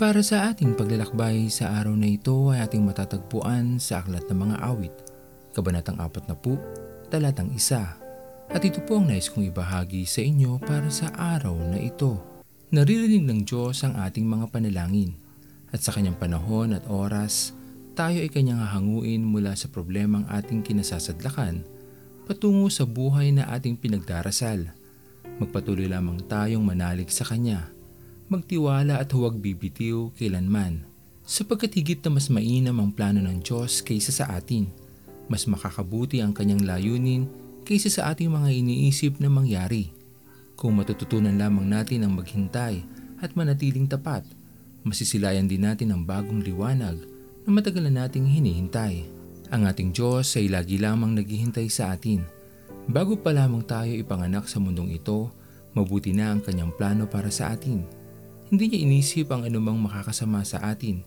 Para sa ating paglalakbay sa araw na ito ay ating matatagpuan sa Aklat ng Mga Awit, Kabanatang 40, Talatang 1. At ito po ang nais kong ibahagi sa inyo para sa araw na ito. Naririnig ng Diyos ang ating mga panalangin at sa kanyang panahon at oras, tayo ay kanyang hahanguin mula sa problemang ating kinasasadlakan patungo sa buhay na ating pinagdarasal. Magpatuloy lamang tayong manalig sa Kanya magtiwala at huwag bibitiw kailanman. Sapagkat higit na mas mainam ang plano ng Diyos kaysa sa atin. Mas makakabuti ang kanyang layunin kaysa sa ating mga iniisip na mangyari. Kung matututunan lamang natin ang maghintay at manatiling tapat, masisilayan din natin ang bagong liwanag na matagal na nating hinihintay. Ang ating Diyos ay lagi lamang naghihintay sa atin. Bago pa lamang tayo ipanganak sa mundong ito, mabuti na ang kanyang plano para sa atin hindi niya inisip ang anumang makakasama sa atin.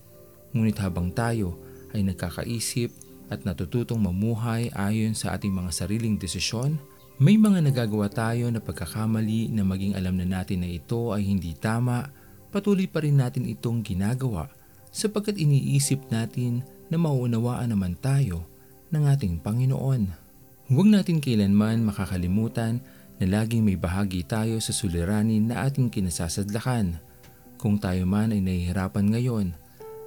Ngunit habang tayo ay nagkakaisip at natututong mamuhay ayon sa ating mga sariling desisyon, may mga nagagawa tayo na pagkakamali na maging alam na natin na ito ay hindi tama, patuloy pa rin natin itong ginagawa sapagkat iniisip natin na mauunawaan naman tayo ng ating Panginoon. Huwag natin kailanman makakalimutan na laging may bahagi tayo sa suliranin na ating kinasasadlakan kung tayo man ay nahihirapan ngayon,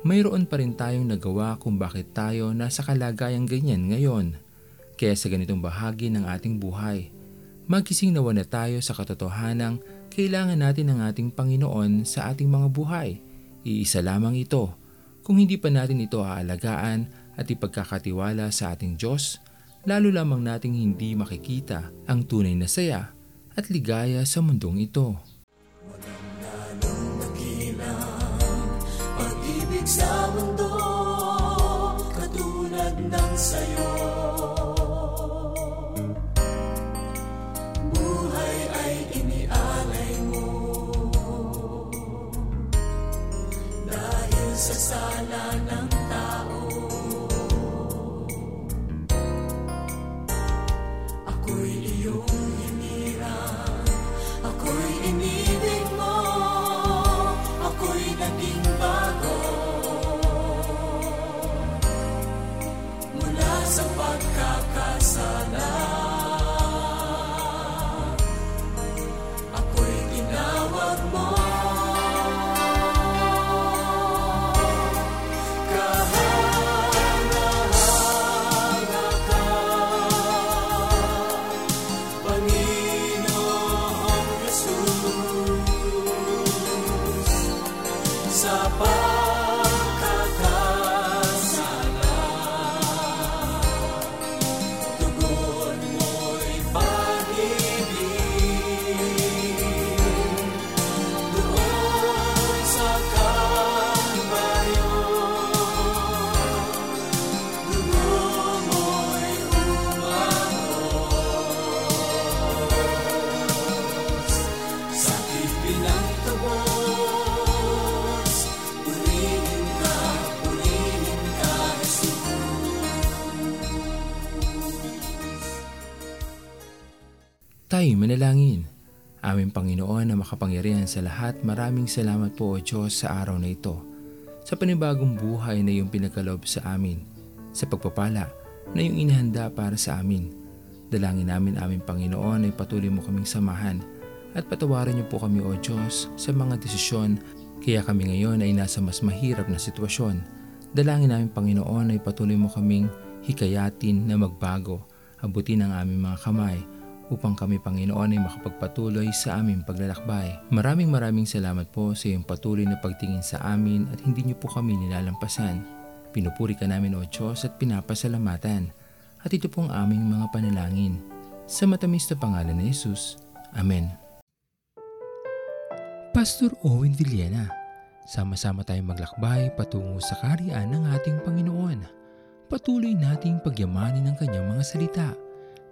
mayroon pa rin tayong nagawa kung bakit tayo nasa kalagayang ganyan ngayon. Kaya sa ganitong bahagi ng ating buhay, magising nawa na tayo sa katotohanang kailangan natin ng ating Panginoon sa ating mga buhay. Iisa lamang ito. Kung hindi pa natin ito aalagaan at ipagkakatiwala sa ating Diyos, lalo lamang nating hindi makikita ang tunay na saya at ligaya sa mundong ito. Sa mundo katulad ng sayo. Buhay ay inialay mo. Dahil sa sala ng tao Ako'y iyong Tayo manalangin. Aming Panginoon na makapangyarihan sa lahat, maraming salamat po o Diyos sa araw na ito. Sa panibagong buhay na iyong pinagkalob sa amin. Sa pagpapala na iyong inihanda para sa amin. Dalangin namin aming Panginoon ay patuloy mo kaming samahan at patawarin niyo po kami o Diyos sa mga desisyon kaya kami ngayon ay nasa mas mahirap na sitwasyon. Dalangin namin Panginoon ay patuloy mo kaming hikayatin na magbago, abutin ang aming mga kamay upang kami Panginoon ay makapagpatuloy sa aming paglalakbay. Maraming maraming salamat po sa iyong patuloy na pagtingin sa amin at hindi niyo po kami nilalampasan. Pinupuri ka namin o Diyos at pinapasalamatan. At ito po ang aming mga panalangin. Sa matamis na pangalan ni Jesus. Amen. Pastor Owen Villena, sama-sama tayong maglakbay patungo sa kariyan ng ating Panginoon. Patuloy nating pagyamanin ang kanyang mga salita